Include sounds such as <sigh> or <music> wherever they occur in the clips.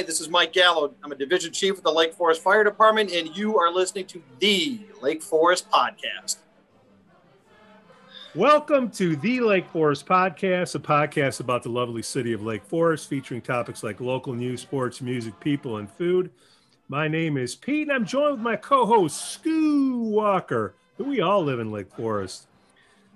Hi, this is Mike Gallo. I'm a division chief with the Lake Forest Fire Department, and you are listening to the Lake Forest Podcast. Welcome to the Lake Forest Podcast, a podcast about the lovely city of Lake Forest, featuring topics like local news, sports, music, people, and food. My name is Pete, and I'm joined with my co host, Scoo Walker. We all live in Lake Forest.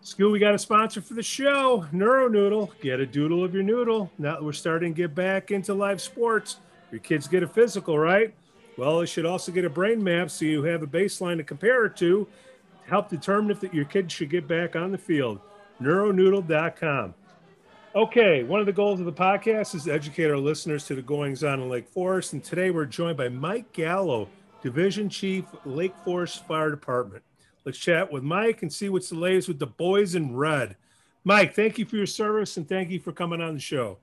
School, we got a sponsor for the show, Neuro Noodle. Get a doodle of your noodle. Now that we're starting to get back into live sports, your kids get a physical, right? Well, they should also get a brain map so you have a baseline to compare it to, to help determine if your kid should get back on the field. Neuronoodle.com. Okay, one of the goals of the podcast is to educate our listeners to the goings on in Lake Forest. And today we're joined by Mike Gallo, Division Chief, Lake Forest Fire Department. Let's chat with Mike and see what's the latest with the boys in red. Mike, thank you for your service and thank you for coming on the show.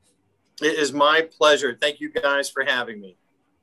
It is my pleasure. Thank you guys for having me.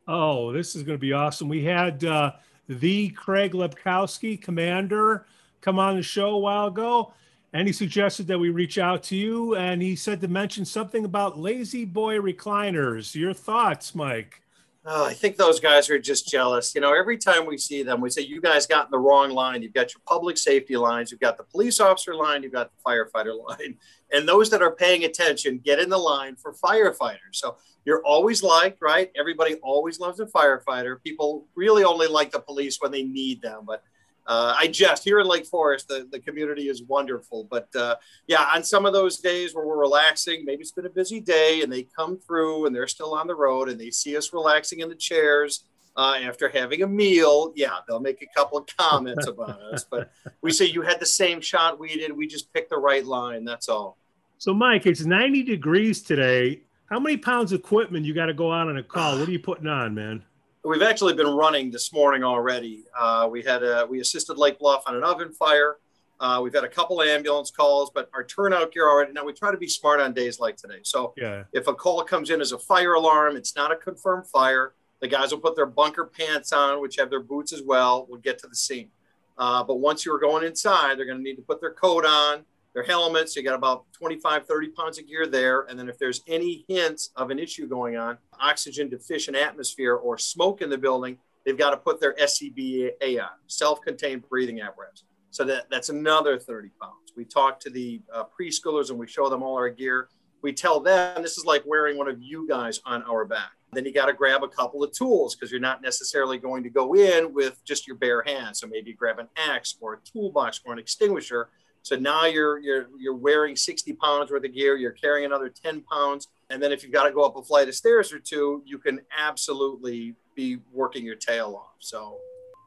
Oh, this is going to be awesome. We had uh, the Craig Lepkowski, commander, come on the show a while ago, and he suggested that we reach out to you. And he said to mention something about La-Z-Boy recliners. Your thoughts, Mike? Oh, I think those guys are just jealous. You know, every time we see them, we say, You guys got in the wrong line. You've got your public safety lines, you've got the police officer line, you've got the firefighter <laughs> line. And those that are paying attention get in the line for firefighters. So you're always liked, right? Everybody always loves a firefighter. People really only like the police when they need them. But uh, I jest here in Lake Forest, the, the community is wonderful. But uh, yeah, on some of those days where we're relaxing, maybe it's been a busy day and they come through and they're still on the road and they see us relaxing in the chairs uh, after having a meal. Yeah, they'll make a couple of comments <laughs> about us. But we say, you had the same shot we did. We just picked the right line. That's all. So, Mike, it's 90 degrees today. How many pounds of equipment you got to go out on a call? What are you putting on, man? We've actually been running this morning already. Uh, we had a, we assisted Lake Bluff on an oven fire. Uh, we've had a couple ambulance calls, but our turnout gear already. Now we try to be smart on days like today. So yeah. if a call comes in as a fire alarm, it's not a confirmed fire. The guys will put their bunker pants on, which have their boots as well. We'll get to the scene. Uh, but once you are going inside, they're going to need to put their coat on their helmets. You got about 25, 30 pounds of gear there. And then if there's any hints of an issue going on, oxygen deficient atmosphere or smoke in the building, they've got to put their SCBA on, self-contained breathing apparatus. So that, that's another 30 pounds. We talk to the uh, preschoolers and we show them all our gear. We tell them this is like wearing one of you guys on our back. Then you got to grab a couple of tools because you're not necessarily going to go in with just your bare hands. So maybe grab an axe or a toolbox or an extinguisher so now you're you're you're wearing 60 pounds worth of gear. You're carrying another 10 pounds, and then if you've got to go up a flight of stairs or two, you can absolutely be working your tail off. So,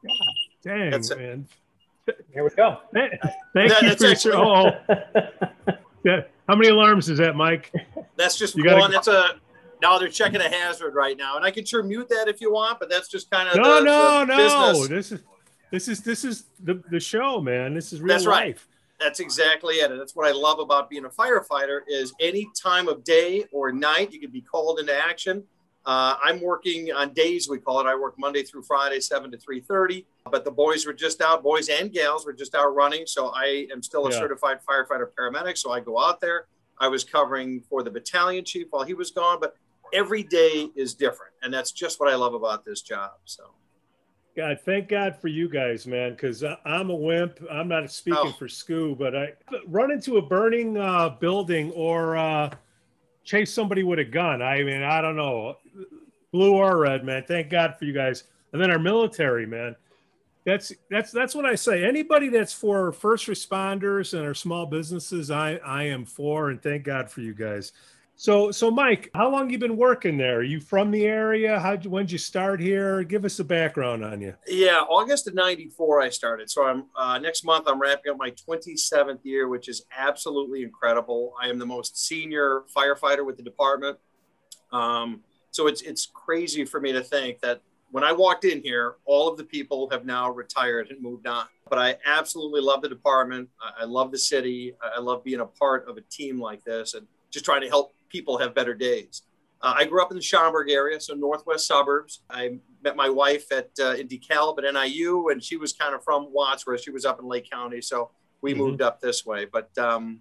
yeah. dang that's man. Here we go. Thank that, you for actually, your, <laughs> oh, yeah. How many alarms is that, Mike? That's just you one. Gotta, that's a no. They're checking a hazard right now, and I can sure mute that if you want, but that's just kind of no, the, no, the no. Business. This is this is this is the the show, man. This is real that's life. Right that's exactly it. And that's what I love about being a firefighter is any time of day or night, you can be called into action. Uh, I'm working on days, we call it. I work Monday through Friday, 7 to 3.30. But the boys were just out, boys and gals were just out running. So I am still a yeah. certified firefighter paramedic. So I go out there. I was covering for the battalion chief while he was gone. But every day is different. And that's just what I love about this job. So God, thank God for you guys, man, because I'm a wimp. I'm not speaking oh. for Scoo, but I run into a burning uh, building or uh, chase somebody with a gun. I mean, I don't know, blue or red, man. Thank God for you guys. And then our military, man. That's that's that's what I say. Anybody that's for first responders and our small businesses, I I am for, and thank God for you guys. So, so Mike, how long you been working there? Are you from the area? How when did you start here? Give us a background on you. Yeah, August of '94 I started. So I'm uh, next month I'm wrapping up my 27th year, which is absolutely incredible. I am the most senior firefighter with the department. Um, so it's it's crazy for me to think that when I walked in here, all of the people have now retired and moved on. But I absolutely love the department. I love the city. I love being a part of a team like this and just trying to help people have better days. Uh, I grew up in the Schaumburg area, so northwest suburbs. I met my wife at uh, in DeKalb at NIU, and she was kind of from Watts, where she was up in Lake County. So we mm-hmm. moved up this way. But um,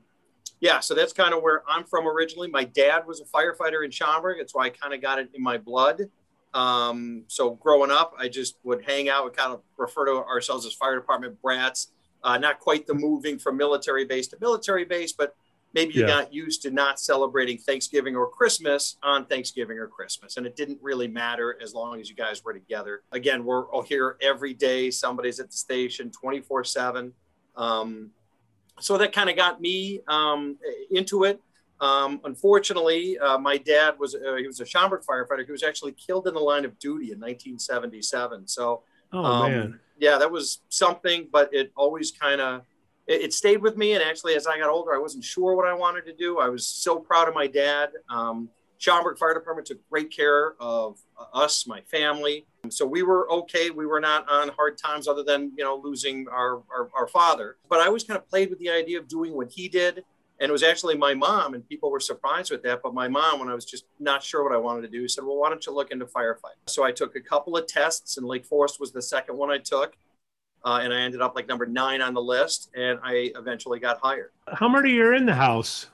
yeah, so that's kind of where I'm from originally. My dad was a firefighter in Schaumburg. That's why I kind of got it in my blood. Um, so growing up, I just would hang out. We kind of refer to ourselves as fire department brats. Uh, not quite the moving from military base to military base, but maybe you yeah. got used to not celebrating Thanksgiving or Christmas on Thanksgiving or Christmas. And it didn't really matter as long as you guys were together. Again, we're all here every day. Somebody's at the station 24 7. Um, so that kind of got me um, into it. Um, unfortunately, uh, my dad was uh, he was a Schaumburg firefighter. He was actually killed in the line of duty in 1977. So, oh um, man, yeah, that was something. But it always kind of it, it, stayed with me. And actually, as I got older, I wasn't sure what I wanted to do. I was so proud of my dad. Um, Schaumburg Fire Department took great care of us, my family. So we were okay. We were not on hard times, other than you know losing our, our, our father. But I always kind of played with the idea of doing what he did and it was actually my mom, and people were surprised with that. But my mom, when I was just not sure what I wanted to do, said, Well, why don't you look into firefighting? So I took a couple of tests, and Lake Forest was the second one I took. Uh, and I ended up like number nine on the list, and I eventually got hired. How many are in the house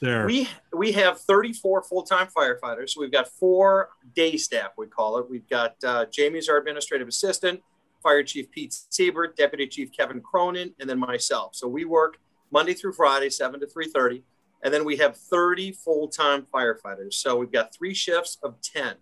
there? We we have 34 full time firefighters. So we've got four day staff, we call it. We've got uh, Jamie's our administrative assistant, Fire Chief Pete Siebert, Deputy Chief Kevin Cronin, and then myself. So we work Monday through Friday, 7 to 3.30. And then we have 30 full-time firefighters. So we've got three shifts of 10.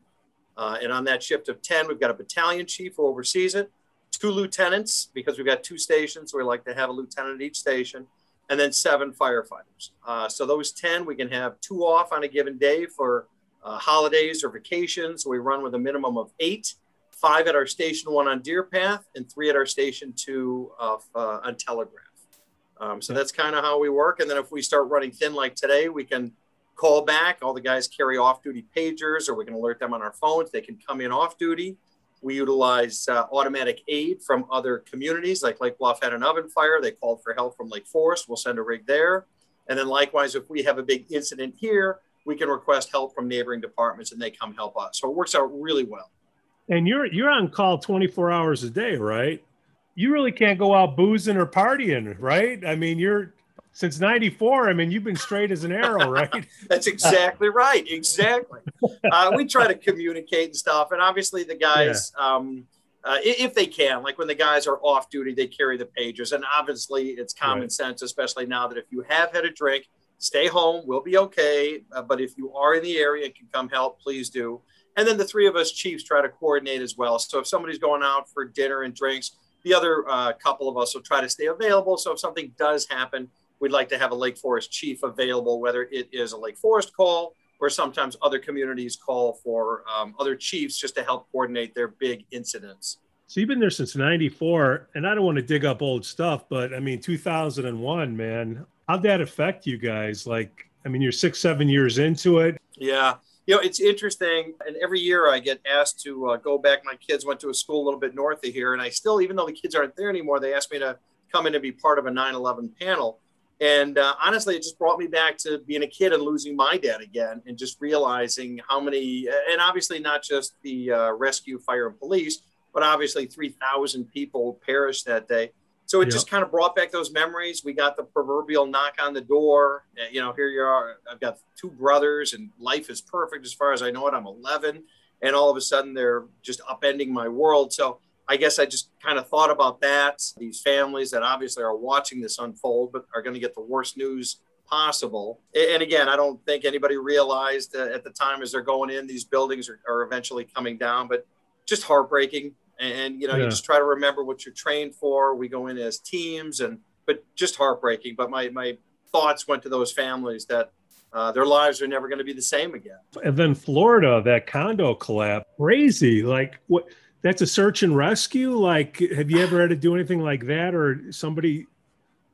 Uh, and on that shift of 10, we've got a battalion chief who oversees it, two lieutenants, because we've got two stations. We like to have a lieutenant at each station, and then seven firefighters. Uh, so those 10, we can have two off on a given day for uh, holidays or vacations. We run with a minimum of eight, five at our station one on Deer Path, and three at our station two of, uh, on Telegraph. Um, so that's kind of how we work. And then if we start running thin like today, we can call back. All the guys carry off duty pagers, or we can alert them on our phones. They can come in off duty. We utilize uh, automatic aid from other communities, like Lake Bluff had an oven fire. They called for help from Lake Forest. We'll send a rig there. And then likewise, if we have a big incident here, we can request help from neighboring departments and they come help us. So it works out really well. And you're you're on call 24 hours a day, right? you really can't go out boozing or partying, right? I mean, you're since 94 i mean you've been straight as an arrow <laughs> right that's exactly right exactly uh, we try to communicate and stuff and obviously the guys yeah. um, uh, if they can like when the guys are off duty they carry the pages and obviously it's common right. sense especially now that if you have had a drink stay home we'll be okay uh, but if you are in the area and can come help please do and then the three of us chiefs try to coordinate as well so if somebody's going out for dinner and drinks the other uh, couple of us will try to stay available. So if something does happen, we'd like to have a Lake Forest chief available, whether it is a Lake Forest call or sometimes other communities call for um, other chiefs just to help coordinate their big incidents. So you've been there since 94 and I don't want to dig up old stuff, but I mean, 2001, man, how'd that affect you guys? Like, I mean, you're six, seven years into it. Yeah you know, it's interesting. And every year I get asked to uh, go back. My kids went to a school a little bit north of here. And I still, even though the kids aren't there anymore, they asked me to come in and be part of a 9 11 panel. And uh, honestly, it just brought me back to being a kid and losing my dad again and just realizing how many, and obviously not just the uh, rescue, fire, and police, but obviously 3,000 people perished that day. So it yep. just kind of brought back those memories. We got the proverbial knock on the door. Uh, you know, here you are. I've got two brothers, and life is perfect as far as I know it. I'm 11, and all of a sudden they're just upending my world. So I guess I just kind of thought about that. These families that obviously are watching this unfold, but are going to get the worst news possible. And again, I don't think anybody realized at the time as they're going in, these buildings are, are eventually coming down, but just heartbreaking and you know yeah. you just try to remember what you're trained for we go in as teams and but just heartbreaking but my my thoughts went to those families that uh, their lives are never going to be the same again and then florida that condo collapse crazy like what that's a search and rescue like have you ever had to do anything like that or somebody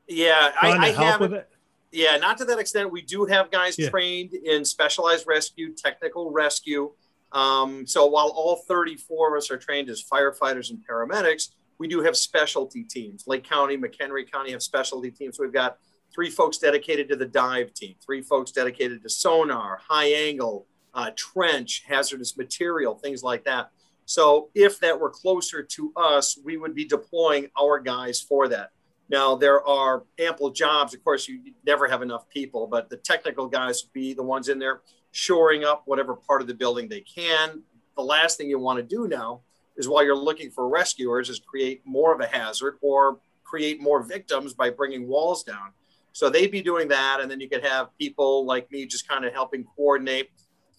yeah i, I have yeah not to that extent we do have guys yeah. trained in specialized rescue technical rescue um, so while all 34 of us are trained as firefighters and paramedics, we do have specialty teams. Lake County, McHenry County have specialty teams. We've got three folks dedicated to the dive team, three folks dedicated to sonar, high angle, uh, trench, hazardous material, things like that. So if that were closer to us, we would be deploying our guys for that. Now there are ample jobs. Of course, you never have enough people, but the technical guys would be the ones in there shoring up whatever part of the building they can, the last thing you want to do now is while you're looking for rescuers is create more of a hazard or create more victims by bringing walls down. So they'd be doing that. And then you could have people like me just kind of helping coordinate.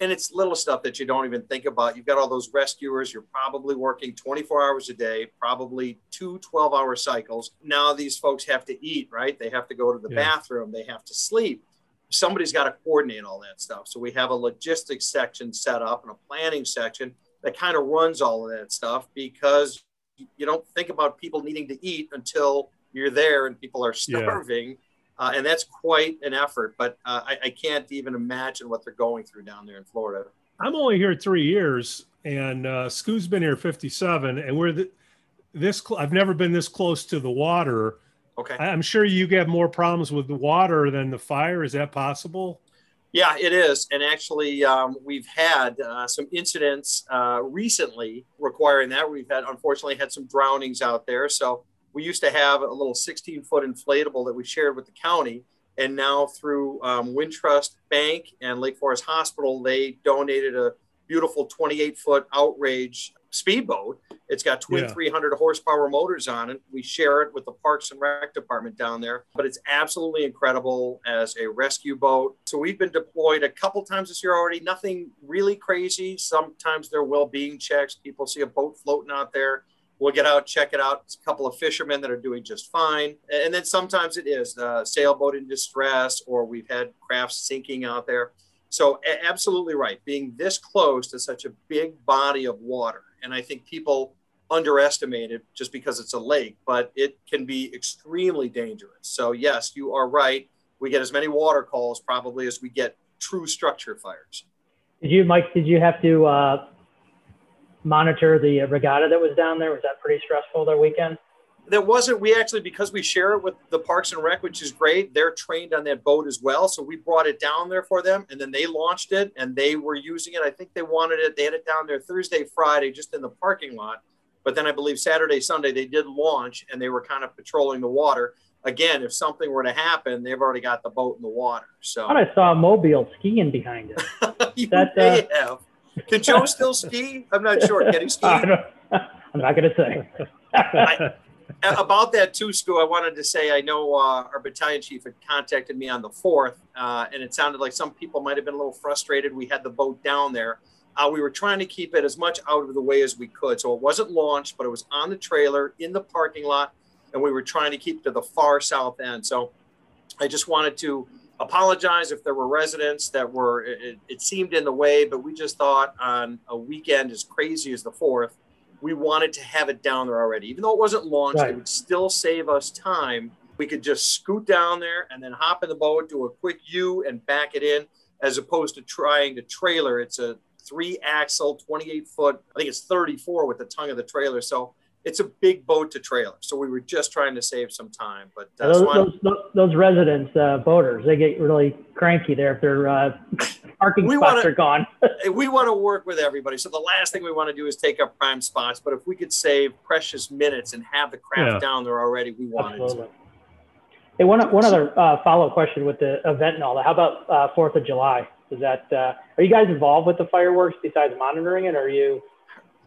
And it's little stuff that you don't even think about. You've got all those rescuers. You're probably working 24 hours a day, probably two 12 hour cycles. Now these folks have to eat, right? They have to go to the yeah. bathroom, they have to sleep. Somebody's got to coordinate all that stuff. So we have a logistics section set up and a planning section that kind of runs all of that stuff because you don't think about people needing to eat until you're there and people are starving. Yeah. Uh, and that's quite an effort, but uh, I, I, can't even imagine what they're going through down there in Florida. I'm only here three years, and uh, Scoo's been here 57, and we're the, this. Cl- I've never been this close to the water. Okay, I'm sure you get more problems with the water than the fire. Is that possible? Yeah, it is. And actually, um, we've had uh, some incidents uh, recently requiring that. We've had, unfortunately, had some drownings out there. So we used to have a little 16 foot inflatable that we shared with the county. And now through um, Wintrust Bank and Lake Forest Hospital, they donated a beautiful 28 foot outrage speedboat. It's got twin yeah. horsepower motors on it. We share it with the Parks and Rec department down there, but it's absolutely incredible as a rescue boat. So we've been deployed a couple times this year already. Nothing really crazy. Sometimes there well-being checks. People see a boat floating out there. We'll get out, check it out. It's a couple of fishermen that are doing just fine. And then sometimes it is a sailboat in distress, or we've had crafts sinking out there. So, absolutely right. Being this close to such a big body of water and I think people underestimate it just because it's a lake, but it can be extremely dangerous. So, yes, you are right. We get as many water calls probably as we get true structure fires. Did you, Mike, did you have to uh, monitor the regatta that was down there? Was that pretty stressful that weekend? That wasn't. We actually, because we share it with the Parks and Rec, which is great, they're trained on that boat as well. So we brought it down there for them and then they launched it and they were using it. I think they wanted it, they had it down there Thursday, Friday, just in the parking lot but then I believe Saturday, Sunday, they did launch and they were kind of patrolling the water. Again, if something were to happen, they've already got the boat in the water. So I saw a mobile skiing behind it. <laughs> you that, may uh... have. Can Joe still ski? I'm not sure. Can he <laughs> ski? <laughs> I'm not going to say. I, about that too, Stu, I wanted to say I know uh, our battalion chief had contacted me on the fourth, uh, and it sounded like some people might have been a little frustrated. We had the boat down there. Uh, we were trying to keep it as much out of the way as we could. So it wasn't launched, but it was on the trailer in the parking lot, and we were trying to keep to the far south end. So I just wanted to apologize if there were residents that were, it, it seemed in the way, but we just thought on a weekend as crazy as the 4th, we wanted to have it down there already. Even though it wasn't launched, right. it would still save us time. We could just scoot down there and then hop in the boat, do a quick U and back it in, as opposed to trying to trailer. It's a three axle, 28 foot. I think it's 34 with the tongue of the trailer. So it's a big boat to trailer. So we were just trying to save some time. But uh, those, those, those, those, residents, uh, boaters, they get really cranky there if their uh, <laughs> parking we spots wanna, are gone. <laughs> we want to work with everybody. So the last thing we want to do is take up prime spots. But if we could save precious minutes and have the craft yeah. down there already, we wanted Absolutely. to. Hey, one, one other uh, follow up question with the event and all that. How about uh, Fourth of July? Is that uh, are you guys involved with the fireworks besides monitoring it? Or are you?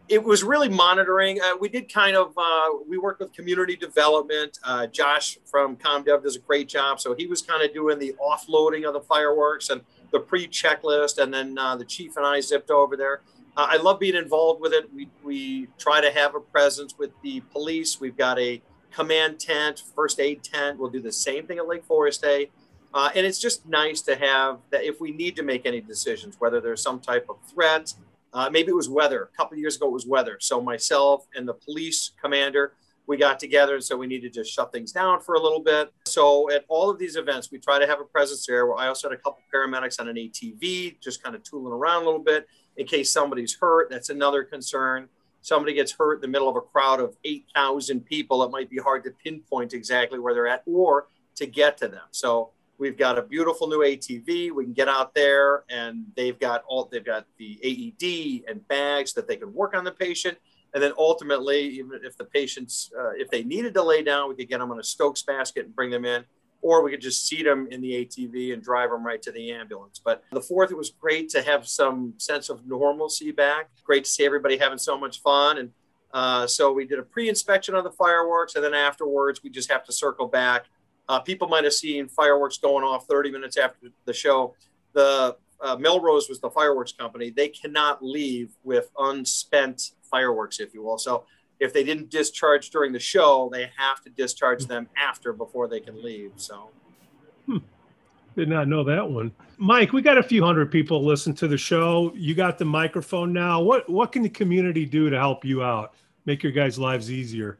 It was really monitoring. Uh, we did kind of uh, we worked with community development. Uh, Josh from ComDev does a great job, so he was kind of doing the offloading of the fireworks and the pre-checklist, and then uh, the chief and I zipped over there. Uh, I love being involved with it. We we try to have a presence with the police. We've got a command tent, first aid tent. We'll do the same thing at Lake Forest Day. Uh, and it's just nice to have that if we need to make any decisions, whether there's some type of threat, uh, maybe it was weather. A couple years ago, it was weather. So myself and the police commander, we got together and so we needed to shut things down for a little bit. So at all of these events, we try to have a presence there. Where I also had a couple paramedics on an ATV, just kind of tooling around a little bit in case somebody's hurt. That's another concern. Somebody gets hurt in the middle of a crowd of 8,000 people. It might be hard to pinpoint exactly where they're at or to get to them. So We've got a beautiful new ATV. We can get out there and they've got all they've got the AED and bags that they can work on the patient. And then ultimately, even if the patients, uh, if they needed to lay down, we could get them on a Stokes basket and bring them in. or we could just seat them in the ATV and drive them right to the ambulance. But the fourth, it was great to have some sense of normalcy back. Great to see everybody having so much fun. And uh, so we did a pre-inspection of the fireworks, and then afterwards we just have to circle back. Uh, people might have seen fireworks going off 30 minutes after the show. The uh, Melrose was the fireworks company. They cannot leave with unspent fireworks, if you will. So if they didn't discharge during the show, they have to discharge them after before they can leave. So, hmm. did not know that one. Mike, we got a few hundred people listen to the show. You got the microphone now. What what can the community do to help you out, make your guys' lives easier?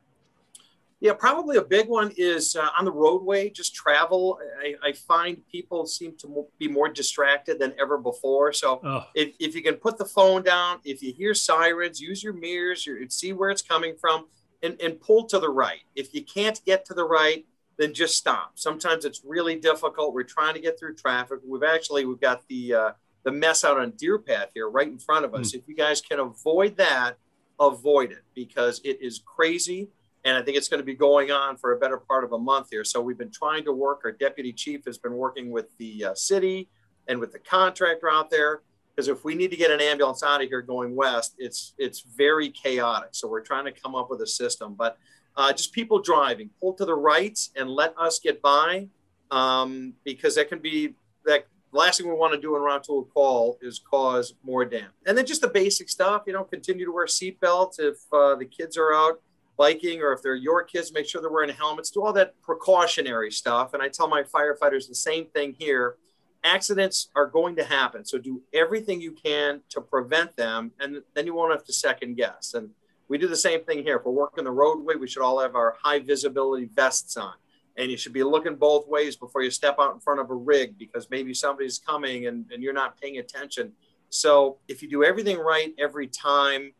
Yeah, probably a big one is uh, on the roadway, just travel. I, I, find people seem to be more distracted than ever before. So oh. if, if you can put the phone down, if you hear sirens, use your mirrors, your, see where it's coming from, and, and pull to the right. If you can't get to the right, then just stop. Sometimes it's really difficult. We're trying to get through traffic. We've actually we've got the uh, the mess out on Deer Path here right in front of us. Mm. If you guys can avoid that, avoid it because it is crazy and I think it's going to be going on for a better part of a month here. So we've been trying to work. Our deputy chief has been working with the uh, city and with the contractor out there because if we need to get an ambulance out of here going west, it's it's very chaotic. So we're trying to come up with a system. But uh, just people driving, pull to the right and let us get by um, because that can be that. Last thing we want to do in a call is cause more damage. And then just the basic stuff, you know, continue to wear seatbelts if uh, the kids are out biking or if they're your kids, make sure they're wearing helmets, do all that precautionary stuff. And I tell my firefighters the same thing here. Accidents are going to happen. So do everything you can to prevent them, and then you won't have to second guess. And we do the same thing here. If we're working the roadway, we should all have our high visibility vests on. And you should be looking both ways before you step out in front of a rig because maybe somebody's coming and, and you're not paying attention. So if you do everything right every time,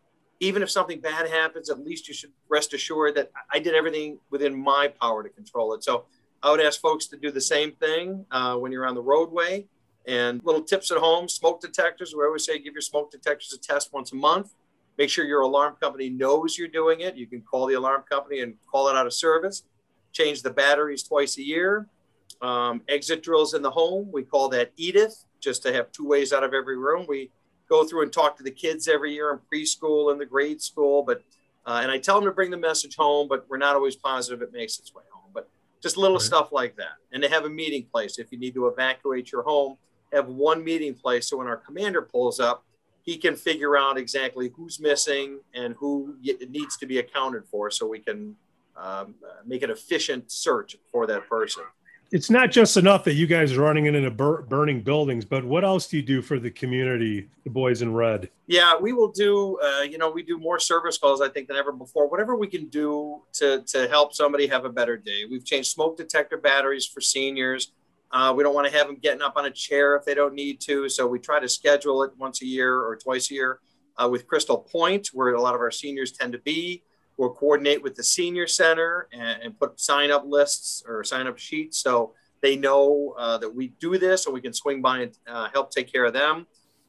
even if something bad happens, at least you should rest assured that I did everything within my power to control it. So I would ask folks to do the same thing uh, when you're on the roadway. And little tips at home smoke detectors. We always say give your smoke detectors a test once a month. Make sure your alarm company knows you're doing it. You can call the alarm company and call it out of service. Change the batteries twice a year. Um, exit drills in the home. We call that Edith, just to have two ways out of every room. We go through and talk to the kids every year in preschool and the grade school. But uh, and I tell them to bring the message home, but we're not always positive it makes its way home. But just little right. stuff like that, and to have a meeting place if you need to evacuate your home. Have one meeting place so when our commander pulls up, he can figure out exactly who's missing and who needs to be accounted for, so we can um, make an efficient search for that person it's not just enough that you guys are running into bur- burning buildings, but what else do you do for the community, the boys in red? Yeah, we will do. Uh, you know, we do more service calls I think than ever before. Whatever we can do to to help somebody have a better day. We've changed smoke detector batteries for seniors. Uh, we don't want to have them getting up on a chair if they don't need to, so we try to schedule it once a year or twice a year uh, with Crystal Point, where a lot of our seniors tend to be. We'll coordinate with the senior center and, and put sign up lists or sign up sheets so they know uh, that we do this and we can swing by and uh, help take care of them.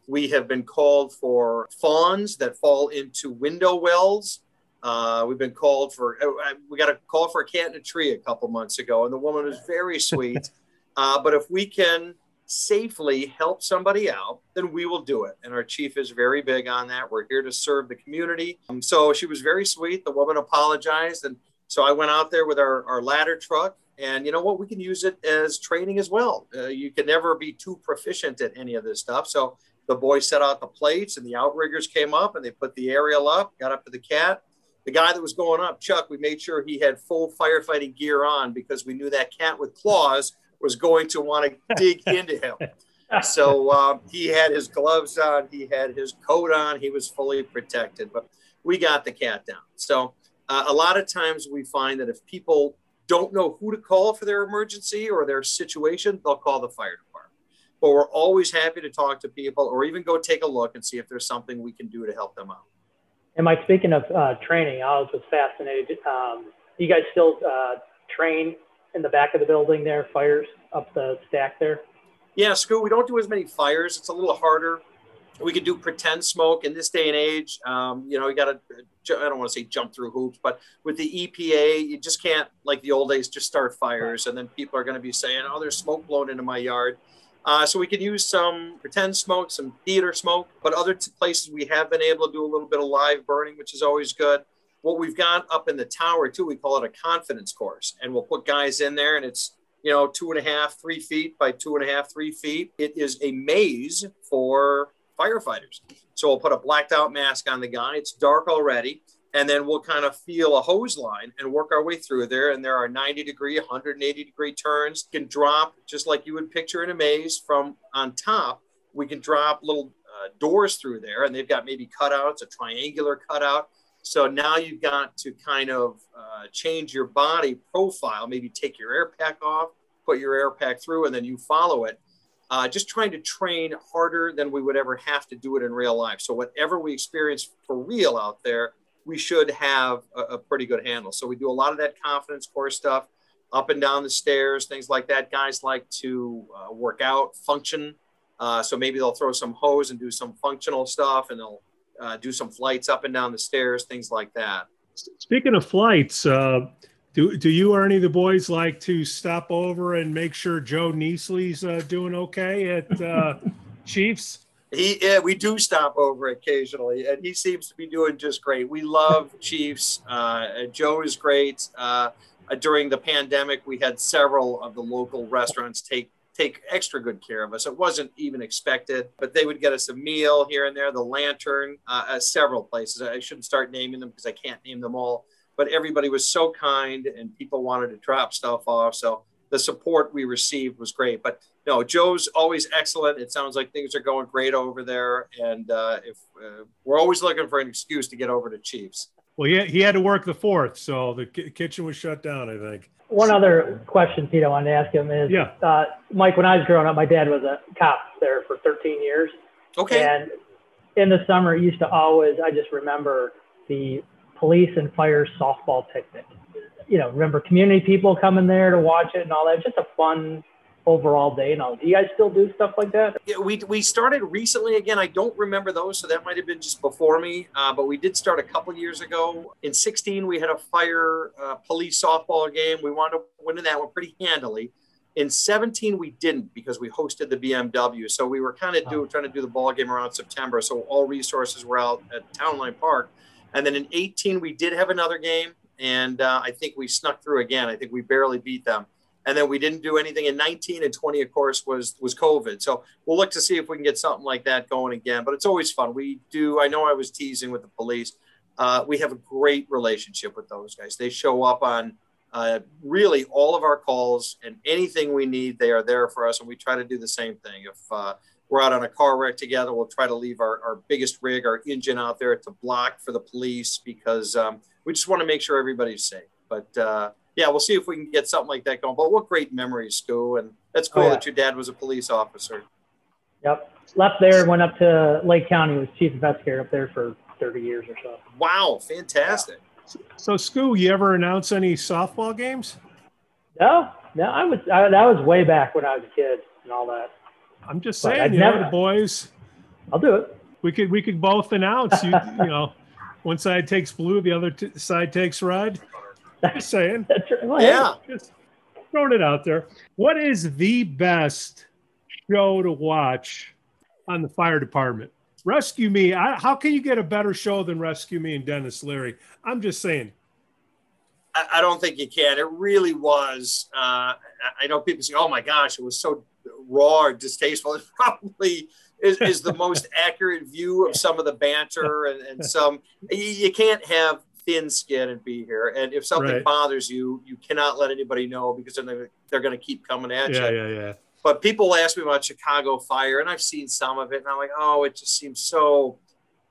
We have been called for fawns that fall into window wells. Uh, we've been called for, uh, we got a call for a cat in a tree a couple months ago, and the woman was very sweet. <laughs> Uh, but if we can safely help somebody out, then we will do it. And our chief is very big on that. We're here to serve the community. Um, so she was very sweet. The woman apologized. And so I went out there with our, our ladder truck. And you know what? We can use it as training as well. Uh, you can never be too proficient at any of this stuff. So the boys set out the plates and the outriggers came up and they put the aerial up, got up to the cat. The guy that was going up, Chuck, we made sure he had full firefighting gear on because we knew that cat with claws was going to want to dig <laughs> into him. So um, he had his gloves on, he had his coat on, he was fully protected, but we got the cat down. So uh, a lot of times we find that if people don't know who to call for their emergency or their situation, they'll call the fire department. But we're always happy to talk to people or even go take a look and see if there's something we can do to help them out. And Mike, speaking of uh, training, I was just fascinated. Um, you guys still uh, train in the back of the building there, fires up the stack there? Yeah, Scoot, we don't do as many fires. It's a little harder we could do pretend smoke in this day and age. Um, you know, you got to, I don't want to say jump through hoops, but with the EPA, you just can't, like the old days, just start fires. And then people are going to be saying, oh, there's smoke blown into my yard. Uh, so we could use some pretend smoke, some theater smoke, but other t- places we have been able to do a little bit of live burning, which is always good. What we've got up in the tower too, we call it a confidence course, and we'll put guys in there, and it's you know two and a half, three feet by two and a half, three feet. It is a maze for firefighters. So we'll put a blacked out mask on the guy. It's dark already. And then we'll kind of feel a hose line and work our way through there. And there are 90 degree, 180 degree turns. Can drop just like you would picture in a maze from on top. We can drop little uh, doors through there, and they've got maybe cutouts, a triangular cutout. So now you've got to kind of uh, change your body profile, maybe take your air pack off, put your air pack through, and then you follow it uh, just trying to train harder than we would ever have to do it in real life. So whatever we experience for real out there, we should have a, a pretty good handle. So we do a lot of that confidence core stuff, up and down the stairs, things like that. Guys like to uh, work out, function. Uh, so maybe they'll throw some hose and do some functional stuff, and they'll uh, do some flights up and down the stairs, things like that. Speaking of flights, uh, do do you or any of the boys like to stop over and make sure Joe Neasley's uh, doing okay at uh, <laughs> Chiefs? He yeah, we do stop over occasionally, and he seems to be doing just great. We love <laughs> Chiefs. Uh, Joe is great. Uh, during the pandemic, we had several of the local restaurants take take extra good care of us. It wasn't even expected, but they would get us a meal here and there. The Lantern, uh, several places. I shouldn't start naming them because I can't name them all but everybody was so kind and people wanted to drop stuff off. So the support we received was great. But no, Joe's always excellent. It sounds like things are going great over there, and uh, if uh, we're always looking for an excuse to get over to Chiefs. Well, yeah, he had to work the fourth, so the kitchen was shut down. I think. One other question, Pete, I wanted to ask him is, yeah. Uh, Mike, when I was growing up, my dad was a cop there for 13 years. Okay. And in the summer, it used to always, I just remember the police and fire softball picnic. You know, remember community people coming there to watch it and all that. Just a fun overall day and all. Do you guys still do stuff like that? Yeah, we, we started recently again. I don't remember those, so that might have been just before me. Uh, but we did start a couple years ago. In 16, we had a fire uh, police softball game. We wound up winning that one pretty handily. In 17, we didn't because we hosted the BMW. So we were kind of do, oh. trying to do the ball game around September. So all resources were out at Town Line Park. And then in 18, we did have another game, and uh, I think we snuck through again. I think we barely beat them. And then we didn't do anything in 19 and 20, of course, was was COVID. So we'll look to see if we can get something like that going again. But it's always fun. We do. I know I was teasing with the police. Uh, we have a great relationship with those guys. They show up on uh, really all of our calls and anything we need. They are there for us, and we try to do the same thing. If uh, we're out on a car wreck together. We'll try to leave our, our biggest rig, our engine out there to block for the police because um, we just want to make sure everybody's safe. But uh, yeah, we'll see if we can get something like that going. But what great memories, Stu. And that's cool oh, yeah. that your dad was a police officer. Yep. Left there, went up to Lake County, was chief investigator up there for 30 years or so. Wow, fantastic. Yeah. So, Scoo, you ever announce any softball games? No, no, I was I, that was way back when I was a kid and all that. I'm just saying, you never, know, the boys. I'll do it. We could we could both announce you you know, one side takes blue, the other t- side takes red. Just saying. <laughs> That's right. Well, yeah. Just throwing it out there. What is the best show to watch on the fire department? Rescue Me. I, how can you get a better show than Rescue Me and Denis Leary? I'm just saying. I, I don't think you can. It really was. Uh, I know people say, "Oh my gosh, it was so raw or distasteful. <laughs> It probably is, is the most <laughs> accurate view of some of the banter and, and some. You, you, can't have thin skin and be here. And if something right. bothers you, you cannot let anybody know because then they're, they're going to keep coming at yeah, you. Yeah, yeah, yeah. But people ask me about Chicago Fire, and I've seen some of it, and I'm like, oh, it just seems so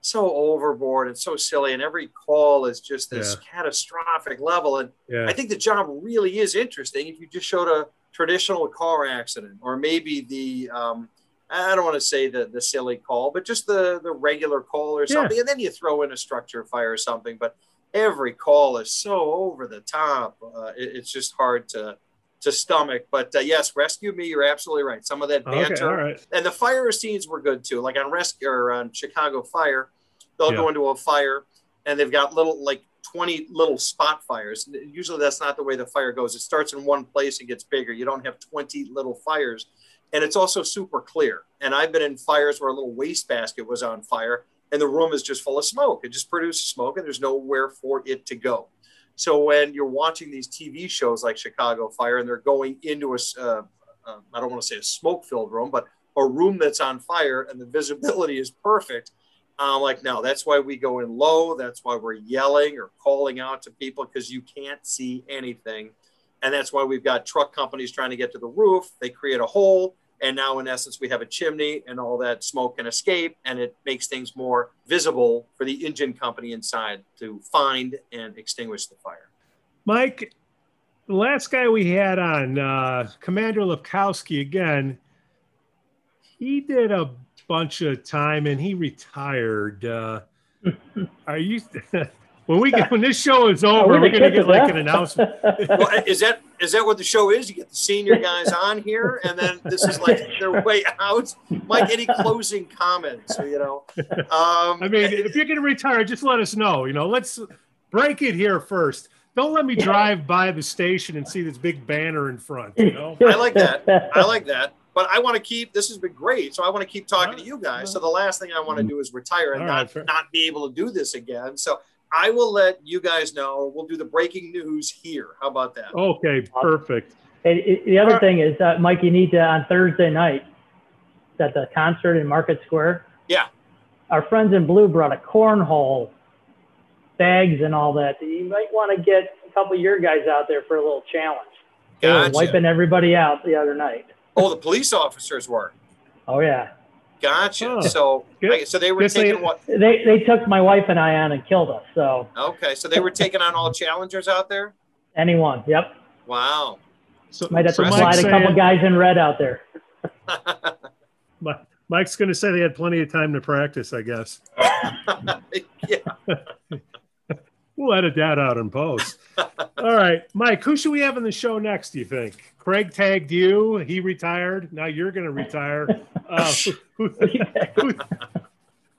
so overboard and so silly and every call is just this yeah. catastrophic level and yeah. i think the job really is interesting if you just showed a traditional car accident, or maybe the um, I don't want to say the the silly call, but just the the regular call or something, yeah. and then you throw in a structure fire or something. But every call is so over the top; uh, it, it's just hard to to stomach. But uh, yes, Rescue Me, you're absolutely right. Some of that banter Okay, right. and the fire scenes were good too. Like on Rescue or on Chicago Fire, they'll Yeah. go into a fire and they've got little like 20 little spot fires. Usually that's not the way the fire goes. It starts in one place and gets bigger. You don't have 20 little fires. And it's also super clear. And I've been in fires where a little wastebasket was on fire and the room is just full of smoke. It just produces smoke and there's nowhere for it to go. So when you're watching these TV shows like Chicago Fire and they're going into a, uh, uh, I don't want to say a smoke filled room, but a room that's on fire and the visibility is perfect. I'm like, no, that's why we go in low. That's why we're yelling or calling out to people because you can't see anything. And that's why we've got truck companies trying to get to the roof. They create a hole. And now, in essence, we have a chimney and all that smoke can escape. And it makes things more visible for the engine company inside to find and extinguish the fire. Mike, the last guy we had on, uh, Commander Lipkowski, again, he did a bunch of time and he retired. Uh, <laughs> are you? <laughs> when we get when this show is over, we're we're gonna kids, get like an announcement. <laughs> Well, is that is that what the show is? You get the senior guys on here, and then this is like their way out. Mike, any closing comments? You know, um, I mean, if you're gonna retire, just let us know. You know, let's break it here first. Don't let me drive by the station and see this big banner in front. You know. I like that. I like that. But I want to keep. This has been great, so I want to keep talking to you guys. So the last thing I want to do is retire and All right, not fair. not be able to do this again. So I will let you guys know. We'll do the breaking news here. How about that? Okay, perfect. Hey, it- the other thing is, uh, Mike, you need to on Thursday night at the concert in Market Square. Yeah. Our friends in blue brought a cornhole bags and all that. You might want to get a couple of your guys out there for a little challenge. Gotcha. wiping everybody out the other night. Oh, the police officers were. Oh yeah, Gotcha. Huh. So, Good. I- so they were Guess they- taking what? they they took my wife and I on and killed us. So Okay, so they were taking on all challengers out there. anyone, yep, Wow. So, might have so to Mike's slide a couple guys in red out there. <laughs> Mike's going to say they had plenty of time to practice, I guess. <laughs> yeah. We'll edit that out in post. <laughs> All right, Mike, who should we have on the show next, do you think? Craig tagged you. He retired. Now you're going to retire. <laughs> Uh,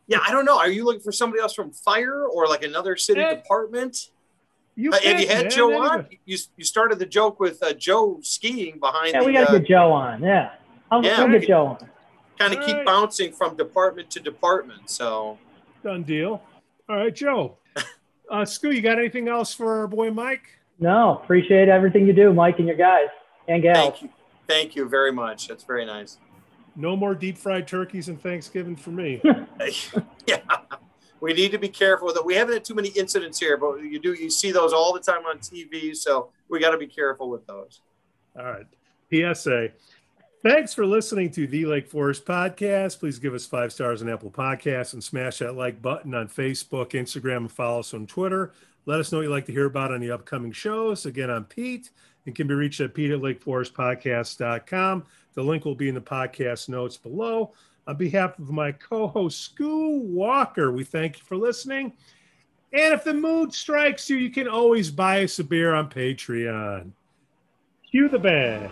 Yeah, I don't know. Are you looking for somebody else from fire or like another city Eh, department? you Uh, have you had man. Joe Anyway. on? You, you started the joke with uh, Joe skiing behind Yeah, we the got to uh, get Joe on. Yeah, I'll, Yeah. I'll get Joe on. kind of keep Alright. bouncing from department to department. So Done deal. All right, Joe. <laughs> Uh, Scoo, you got anything else for our boy Mike? No, appreciate everything you do, Mike and your guys and gals. thank you. Thank you very much. That's very nice. No more deep fried turkeys and Thanksgiving for me. <laughs> <laughs> yeah. We need to be careful with it. We haven't had too many incidents here, but you do you see those all the time on TV, so we got to be careful with those. All right. PSA. Thanks for listening to the Lake Forest podcast. Please give us five stars on Apple Podcasts and smash that like button on Facebook, Instagram, and follow us on Twitter. Let us know what you'd like to hear about on the upcoming shows. Again, I'm Pete and can be reached at pete at lakeforestpodcast.com. The link will be in the podcast notes below. On behalf of my co host, Scoo Walker, we thank you for listening. And if the mood strikes you, you can always buy us a beer on Patreon. Cue the band.